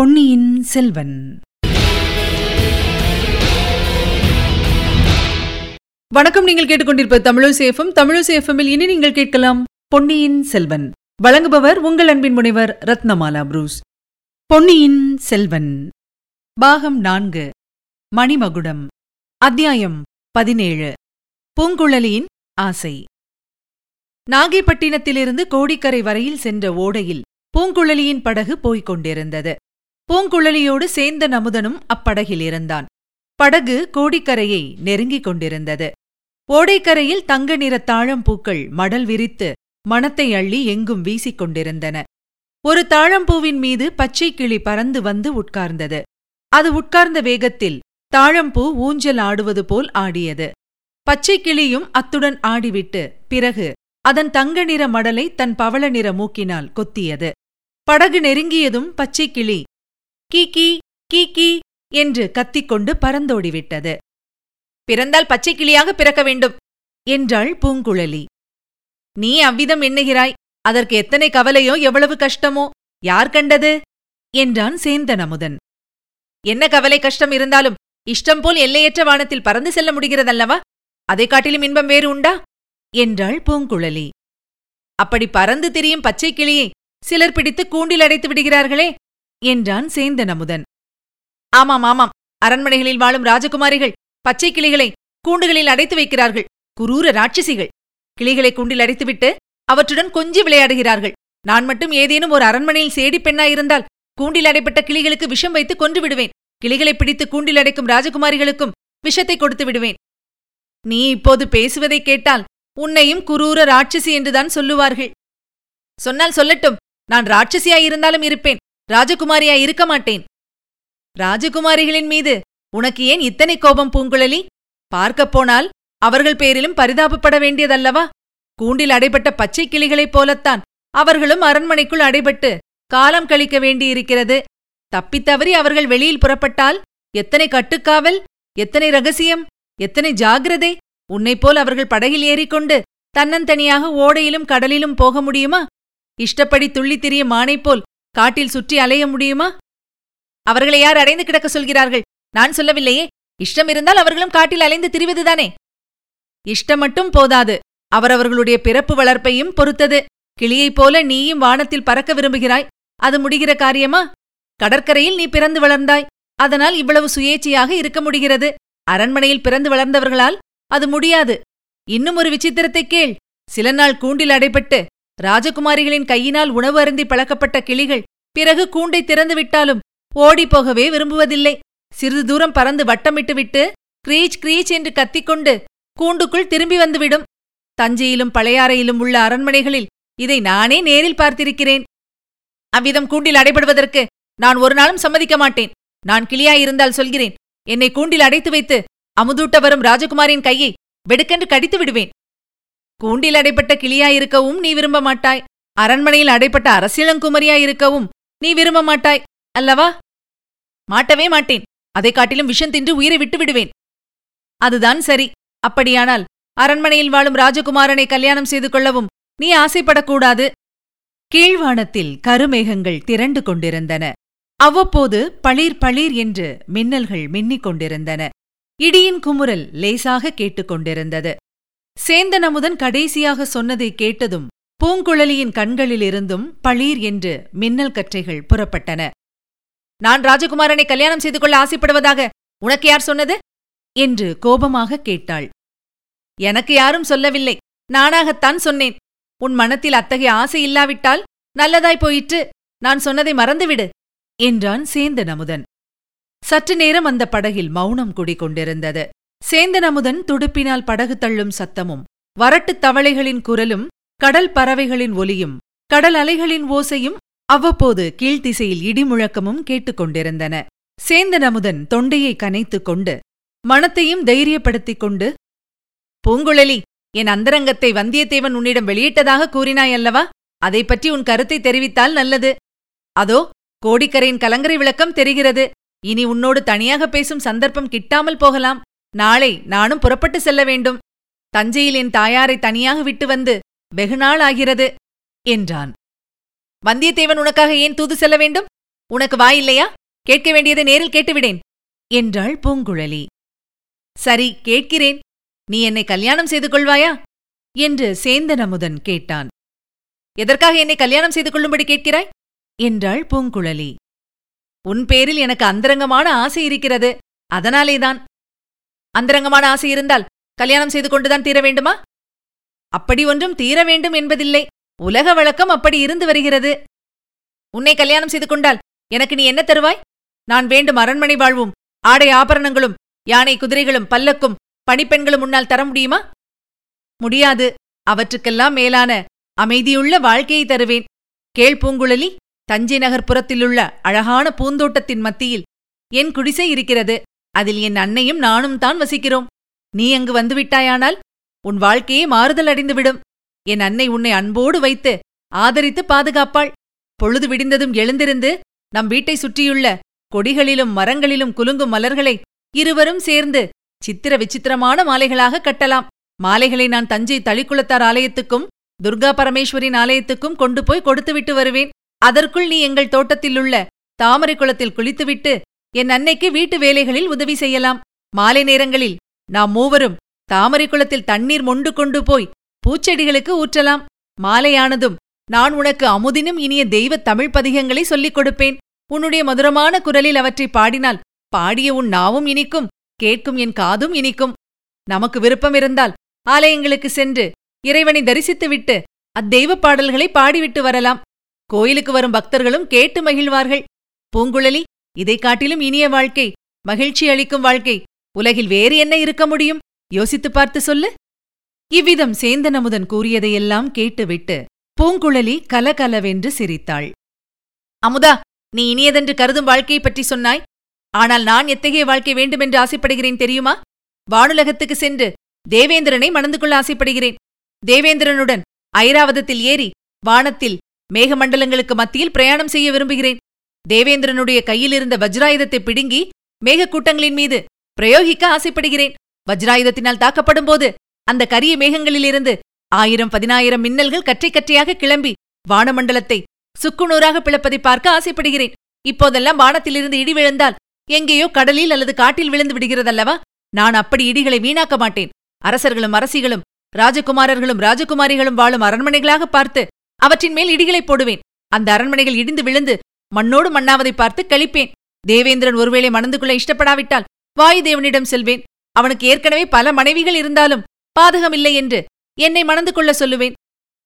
பொன்னியின் செல்வன். வணக்கம் நீங்கள் கேட்டுக்கொண்டிருப்ப தமிழசேஃபம் தமிழசேஃபமில் இனி நீங்கள் கேட்கலாம் பொன்னியின் செல்வன். வழங்குபவர் உங்கள் அன்பின் முனைவர் ரத்னமாலா புரூஸ். பொன்னியின் செல்வன். பாகம் நான்கு. மணிமகுடம். அத்தியாயம் பதினேழு. பூங்குழலியின் ஆசை. நாகைப்பட்டினத்திலிருந்து கோடிக்கரை வரையில் சென்ற ஓடையில் பூங்குழலியின் படகு போய்க் கொண்டிருந்தது. பூங்குழலியோடு சேந்த நமுதனும் அப்படகில் இருந்தான். படகு கோடிக்கரையை நெருங்கிக் கொண்டிருந்தது. ஓடைக்கரையில் தங்க நிற தாழம்பூக்கள் மடல் விரித்து மணத்தை அள்ளி எங்கும் வீசிக் கொண்டிருந்தன. ஒரு தாழம்பூவின் மீது பச்சை கிளி பறந்து வந்து உட்கார்ந்தது. அது உட்கார்ந்த வேகத்தில் தாழம்பூ ஊஞ்சல் ஆடுவது போல் ஆடியது. பச்சை கிளியும் அத்துடன் ஆடிவிட்டு பிறகு அதன் தங்க நிற மடலை தன் பவள நிற மூக்கினால் கொத்தியது. படகு நெருங்கியதும் பச்சை கிளி கீ கீ கீ என்று கத்திக்கொண்டு பறந்தோடிவிட்டது. பிறந்தால் பச்சை கிளியாக பிறக்க வேண்டும் என்றாள் பூங்குழலி. நீ அவ்விதம் எண்ணுகிறாய் அதற்கு எத்தனை கவலையோ எவ்வளவு கஷ்டமோ யார் கண்டது? என்றான் சேந்தன் அமுதன் என்ன கவலை கஷ்டம் இருந்தாலும் இஷ்டம் போல் எல்லையற்ற வானத்தில் பறந்து செல்ல முடிகிறதல்லவா? அதை காட்டிலும் இன்பம் வேறு உண்டா? என்றாள் பூங்குழலி. அப்படி பறந்து திரியும் பச்சை கிளியை சிலர் பிடித்து கூண்டில் அடைத்து விடுகிறார்களே என்றான் சேந்தன் அமுதன் ஆமாம் ஆமாம். அரண்மனைகளில் வாழும் ராஜகுமாரிகள் பச்சை கிளிகளை கூண்டுகளில் அடைத்து வைக்கிறார்கள். குரூர ராட்சசிகள். கிளிகளை கூண்டில் அடைத்துவிட்டு அவற்றுடன் கொஞ்சி விளையாடுகிறார்கள். நான் மட்டும் ஏதேனும் ஒரு அரண்மனையில் சேடி பெண்ணாயிருந்தால் கூண்டில் அடைப்பட்ட கிளிகளுக்கு விஷம் வைத்து கொன்று விடுவேன். கிளிகளை பிடித்து கூண்டில் அடைக்கும் ராஜகுமாரிகளுக்கும் விஷத்தை கொடுத்து விடுவேன். நீ இப்போது பேசுவதைக் கேட்டால் உன்னையும் குரூர ராட்சசி என்றுதான் சொல்லுவார்கள். சொன்னால் சொல்லட்டும் நான் ராட்சசியாயிருந்தாலும் இருப்பேன். ராஜகுமாரியா இருக்க மாட்டேன். ராஜகுமாரிகளின் மீது உனக்கு ஏன் இத்தனை கோபம் பூங்குழலி? பார்க்கப் போனால் அவர்கள் பேரிலும் பரிதாபப்பட வேண்டியதல்லவா? கூண்டில் அடைபட்ட பச்சை கிளிகளைப் போலத்தான் அவர்களும் அரண்மனைக்குள் அடைபட்டு காலம் கழிக்க வேண்டியிருக்கிறது. தப்பித்தவறி அவர்கள் வெளியில் புறப்பட்டால் எத்தனை கட்டுக்காவல் எத்தனை ரகசியம் எத்தனை ஜாகிரதை? உன்னைப்போல் அவர்கள் படகில் ஏறிக்கொண்டு தன்னந்தனியாக ஓடையிலும் கடலிலும் போக முடியுமா? இஷ்டப்படி துள்ளித் திரிய மானைப் போல் காட்டில் சுற்றி அலைய முடியுமா? அவர்களை யார் அடைந்து கிடக்க சொல்கிறார்கள்? நான் சொல்லவில்லையே. இஷ்டம் இருந்தால் அவர்களும் காட்டில் அலைந்து திரிவதுதானே. இஷ்டம் மட்டும் போதாது. அவரவர்களுடைய பிறப்பு வளர்ப்பையும் பொறுத்தது. கிளியைப் போல நீயும் வானத்தில் பறக்க விரும்புகிறாய். அது முடிகிற காரியமா? கடற்கரையில் நீ பிறந்து வளர்ந்தாய். அதனால் இவ்வளவு சுயேட்சையாக இருக்க முடிகிறது. அரண்மனையில் பிறந்து வளர்ந்தவர்களால் அது முடியாது. இன்னும் ஒரு விசித்திரத்தை கேள். சில நாள் கூண்டில் அடைபட்டு ராஜகுமாரிகளின் கையினால் உணவு அருந்தி பழக்கப்பட்ட கிளிகள் பிறகு கூண்டை திறந்து விட்டாலும் ஓடிப்போகவே விரும்புவதில்லை. சிறிது தூரம் பறந்து வட்டமிட்டுவிட்டு கிரீச் கிரீச் என்று கத்திக்கொண்டு கூண்டுக்குள் திரும்பி வந்துவிடும். தஞ்சையிலும் பழையாறையிலும் உள்ள அரண்மனைகளில் இதை நானே நேரில் பார்த்திருக்கிறேன். அவ்விதம் கூண்டில் அடைபடுவதற்கு நான் ஒரு நாளும் சம்மதிக்க மாட்டேன். நான் கிளியாயிருந்தால் சொல்கிறேன் என்னை கூண்டில் அடைத்து வைத்து அமுதூட்ட வரும் ராஜகுமாரின் கையை வெடுக்கென்று கடித்து விடுவேன். கூண்டில் அடைப்பட்ட கிளியாயிருக்கவும் நீ விரும்ப மாட்டாய். அரண்மனையில் அடைப்பட்ட அரசியலங்குமரியாயிருக்கவும் நீ விரும்ப மாட்டாய். அல்லவா? மாட்டவே மாட்டேன். அதை காட்டிலும் விஷம் தின்று உயிரை விட்டு விடுவேன். அதுதான் சரி. அப்படியானால் அரண்மனையில் வாழும் ராஜகுமாரனை கல்யாணம் செய்து கொள்ளவும் நீ ஆசைப்படக்கூடாது. கீழ்வானத்தில் கருமேகங்கள் திரண்டு கொண்டிருந்தன. அவ்வப்போது பளிர் பளிர் என்று மின்னல்கள் மின்னிக் கொண்டிருந்தன. இடியின் குமுறல் லேசாக கேட்டுக்கொண்டிருந்தது சேந்தன் அமுதன் கடைசியாக சொன்னதை கேட்டதும் பூங்குழலியின் கண்களிலிருந்தும் பளீர் என்று மின்னல் கற்றைகள் புறப்பட்டன. நான் ராஜகுமாரனை கல்யாணம் செய்து கொள்ள ஆசைப்படுவதாக உனக்கு யார் சொன்னது? என்று கோபமாக கேட்டாள். எனக்கு யாரும் சொல்லவில்லை. நானாகத்தான் சொன்னேன். உன் மனத்தில் அத்தகைய ஆசை இல்லாவிட்டால் நல்லதாய் போயிற்று. நான் சொன்னதை மறந்துவிடு என்றான் சேந்தன் அமுதன். சற்று நேரம் அந்த படகில் மௌனம் குடிகொண்டிருந்தது. சேந்தன் அமுதன் துடுப்பினால் படகு தள்ளும் சத்தமும் வரட்டுத் தவளைகளின் குரலும் கடல் பறவைகளின் ஒலியும் கடல் அலைகளின் ஓசையும் அவ்வப்போது கீழ்த்திசையில் இடிமுழக்கமும் கேட்டுக்கொண்டிருந்தன சேந்தன் அமுதன் தொண்டையை கனைத்துக் கொண்டு மனத்தையும் தைரியப்படுத்திக் கொண்டு பூங்குழலி என் அந்தரங்கத்தை வந்தியத்தேவன் உன்னிடம் வெளியிட்டதாக கூறினாயல்லவா அதை பற்றி உன் கருத்தை தெரிவித்தால் நல்லது. அதோ கோடிக்கரையின் கலங்கரை விளக்கம் தெரிகிறது. இனி உன்னோடு தனியாக பேசும் சந்தர்ப்பம் கிட்டாமல் போகலாம். நாளை நானும் புறப்பட்டு செல்ல வேண்டும். தஞ்சையில் என் தாயாரை தனியாக விட்டு வந்து வெகுநாள் ஆகிறது என்றான். வந்தியத்தேவன் உனக்காக ஏன் தூது செல்ல வேண்டும்? உனக்கு வாய் இல்லையா? கேட்க வேண்டியதை நேரில் கேட்டுவிடேன் என்றாள் பூங்குழலி. சரி கேட்கிறேன். நீ என்னை கல்யாணம் செய்து கொள்வாயா? என்று சேந்தன் அமுதன் கேட்டான். எதற்காக என்னை கல்யாணம் செய்து கொள்ளும்படி கேட்கிறாய்? என்றாள் பூங்குழலி. உன் பேரில் எனக்கு அந்தரங்கமான ஆசை இருக்கிறது. அதனாலேதான். அந்தரங்கமான ஆசை இருந்தால் கல்யாணம் செய்து கொண்டுதான் தீர வேண்டுமா? அப்படி ஒன்றும் தீர வேண்டும் என்பதில்லை. உலக வழக்கம் அப்படி இருந்து வருகிறது. உன்னை கல்யாணம் செய்து கொண்டால் எனக்கு நீ என்ன தருவாய்? நான் வேண்டும் அரண்மனை வாழ்வும் ஆடை ஆபரணங்களும் யானை குதிரைகளும் பல்லக்கும் பணிப்பெண்களும் உன்னால் தர முடியுமா? முடியாது. அவற்றுக்கெல்லாம் மேலான அமைதியுள்ள வாழ்க்கையை தருவேன். கேள் பூங்குழலி தஞ்சை நகர்ப்புறத்திலுள்ள அழகான பூந்தோட்டத்தின் மத்தியில் என் குடிசை இருக்கிறது. அதில் என் அன்னையும் நானும் தான் வசிக்கிறோம். நீ அங்கு வந்துவிட்டாயானால் உன் வாழ்க்கையே மாறுதல் அடைந்துவிடும். என் அன்னை உன்னை அன்போடு வைத்து ஆதரித்து பாதுகாப்பாள். பொழுது விடிந்ததும் எழுந்திருந்து நம் வீட்டை சுற்றியுள்ள கொடிகளிலும் மரங்களிலும் குலுங்கும் மலர்களை இருவரும் சேர்ந்து சித்திர விசித்திரமான மாலைகளாக கட்டலாம். மாலைகளை நான் தஞ்சை தளிக்குளத்தார் ஆலயத்துக்கும் துர்கா பரமேஸ்வரின் ஆலயத்துக்கும் கொண்டு போய் கொடுத்துவிட்டு வருவேன். அதற்குள் நீ எங்கள் தோட்டத்திலுள்ள தாமரை குளத்தில் குளித்துவிட்டு என் அன்னைக்கு வீட்டு வேலைகளில் உதவி செய்யலாம். மாலை நேரங்களில் நாம் மூவரும் தாமரை குளத்தில் தண்ணீர் மொண்டு கொண்டு போய் பூச்செடிகளுக்கு ஊற்றலாம். மாலையானதும் நான் உனக்கு அமுதினும் இனிய தெய்வ தமிழ் பதிகங்களை சொல்லிக் கொடுப்பேன். உன்னுடைய மதுரமான குரலில் அவற்றை பாடினால் பாடிய உன் நாவும் இனிக்கும் கேட்கும் என் காதும் இனிக்கும். நமக்கு விருப்பம் இருந்தால் ஆலயங்களுக்கு சென்று இறைவனை தரிசித்துவிட்டு அத்தெய்வ பாடல்களை பாடிவிட்டு வரலாம். கோயிலுக்கு வரும் பக்தர்களும் கேட்டு மகிழ்வார்கள். பூங்குழலி இதைக் காட்டிலும் இனிய வாழ்க்கை மகிழ்ச்சி அளிக்கும் வாழ்க்கை. உலகில் வேறு என்ன இருக்க முடியும்? யோசித்துப் பார்த்து சொல்லு. இவ்விதம் சேந்தனமுதன் கூறியதையெல்லாம் கேட்டுவிட்டு பூங்குழலி கலகலவென்று சிரித்தாள். அமுதா நீ இனியதென்று கருதும் வாழ்க்கையைப் பற்றி சொன்னாய். ஆனால் நான் எத்தகைய வாழ்க்கை வேண்டுமென்று ஆசைப்படுகிறேன் தெரியுமா? வானுலகத்துக்கு சென்று தேவேந்திரனை மணந்து கொள்ள ஆசைப்படுகிறேன். தேவேந்திரனுடன் ஐராவதத்தில் ஏறி வானத்தில் மேகமண்டலங்களுக்கு மத்தியில் பிரயாணம் செய்ய விரும்புகிறேன். தேவேந்திரனுடைய கையிலிருந்த வஜ்ராயுதத்தை பிடுங்கி மேகக்கூட்டங்களின் மீது பிரயோகிக்க ஆசைப்படுகிறேன். வஜ்ராயுதத்தினால் தாக்கப்படும் போது அந்த கரிய மேகங்களிலிருந்து ஆயிரம் பதினாயிரம் மின்னல்கள் கற்றை கற்றையாக கிளம்பி வானமண்டலத்தை சுக்குநூறாக பிளப்பதை பார்க்க ஆசைப்படுகிறேன். இப்போதெல்லாம் வானத்திலிருந்து இடி விழுந்தால் எங்கேயோ கடலில் அல்லது காட்டில் விழுந்து விடுகிறதல்லவா? நான் அப்படி இடிகளை வீணாக்க மாட்டேன். அரசர்களும் அரசிகளும் ராஜகுமாரர்களும் ராஜகுமாரிகளும் வாழும் அரண்மனைகளாக பார்த்து அவற்றின் மேல் இடிகளை போடுவேன். அந்த அரண்மனைகள் இடிந்து விழுந்து மண்ணோடு மண்ணாவதை பார்த்து கழிப்பேன். தேவேந்திரன் ஒருவேளை மணந்து கொள்ள இஷ்டப்படாவிட்டால் வாயுதேவனிடம் செல்வேன். அவனுக்கு ஏற்கனவே பல மனைவிகள் இருந்தாலும் பாதகமில்லை என்று என்னை மணந்து கொள்ள சொல்லுவேன்.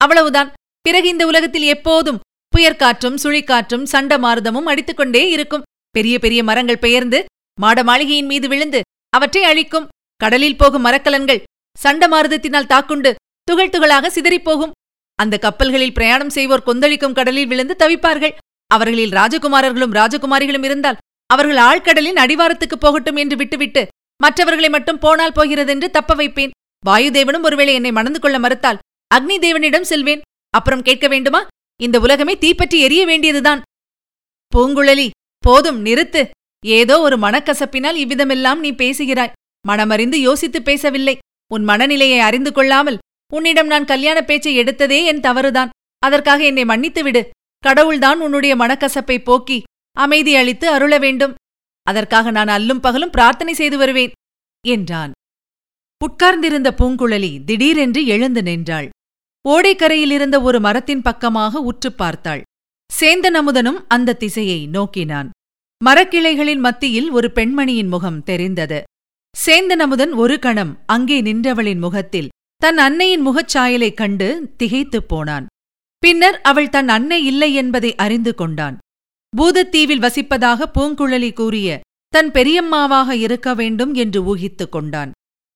அவ்வளவுதான். பிறகு இந்த உலகத்தில் எப்போதும் புயற்காற்றும் சுழிக்காற்றும் சண்ட மாறுதமும் அடித்துக்கொண்டே இருக்கும். பெரிய பெரிய மரங்கள் பெயர்ந்து மாட மாளிகையின் மீது விழுந்து அவற்றை அழிக்கும். கடலில் போகும் மரக்கலன்கள் சண்ட மாறுதத்தினால் தாக்குண்டு துகள் துகளாக சிதறிப்போகும். அந்த கப்பல்களில் பிரயாணம் செய்வோர் கொந்தளிக்கும் கடலில் விழுந்து தவிப்பார்கள். அவர்களில் ராஜகுமாரர்களும் ராஜகுமாரிகளும் இருந்தால் அவர்கள் ஆழ்கடலின் அடிவாரத்துக்கு போகட்டும் என்று விட்டுவிட்டு மற்றவர்களை மட்டும் போனால் போகிறதென்று தப்ப வைப்பேன். வாயுதேவனும் ஒருவேளை என்னை மணந்து கொள்ள மறுத்தால் அக்னி தேவனிடம் செல்வேன். அப்புறம் கேட்க வேண்டுமா? இந்த உலகமே தீப்பற்றி எரிய வேண்டியதுதான். பூங்குழலி போதும் நிறுத்து. ஏதோ ஒரு மனக்கசப்பினால் இவ்விதமெல்லாம் நீ பேசுகிறாய். மனமறிந்து யோசித்து பேசவில்லை. உன் மனநிலையை அறிந்து கொள்ளாமல் உன்னிடம் நான் கல்யாண பேச்சை எடுத்ததே என் தவறுதான். அதற்காக என்னை மன்னித்து விடு கடவுள்தான் உன்னுடைய மனக்கசப்பை போக்கி அமைதி அளித்து அருள வேண்டும். அதற்காக நான் அல்லும் பகலும் பிரார்த்தனை செய்து வருவேன் என்றான். உட்கார்ந்திருந்த பூங்குழலி திடீரென்று எழுந்து நின்றாள். ஓடைக்கரையிலிருந்த ஒரு மரத்தின் பக்கமாக உற்றுப் பார்த்தாள். சேந்தன் அமுதனும் அந்த திசையை நோக்கினான். மரக்கிளைகளின் மத்தியில் ஒரு பெண்மணியின் முகம் தெரிந்தது. சேந்தன் அமுதன் ஒரு கணம் அங்கே நின்றவளின் முகத்தில் தன் அன்னையின் முகச்சாயலைக் கண்டு திகைத்துப் போனான். பின்னர் அவள் தன் அன்னை இல்லை என்பதை அறிந்து கொண்டான். பூதத்தீவில் வசிப்பதாக பூங்குழலி கூறிய தன் பெரியம்மாவாக இருக்க வேண்டும் என்று ஊகித்துக் கொண்டான்.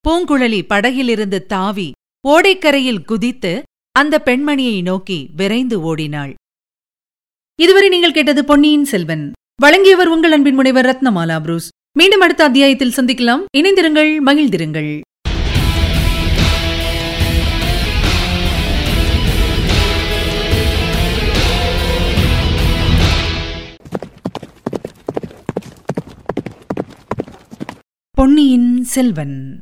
பூங்குழலி படகிலிருந்து தாவி ஓடைக்கரையில் குதித்து அந்த பெண்மணியை நோக்கி விரைந்து ஓடினாள். இதுவரை நீங்கள் கேட்டது பொன்னியின் செல்வன். வழங்கியவர் உங்கள் அன்பின் முனைவர் ரத்னமாலா புரூஸ். மீண்டும் அடுத்த அத்தியாயத்தில் சந்திக்கலாம். இணைந்திருங்கள் மகிழ்ந்திருங்கள். பொன்னியின் செல்வன்.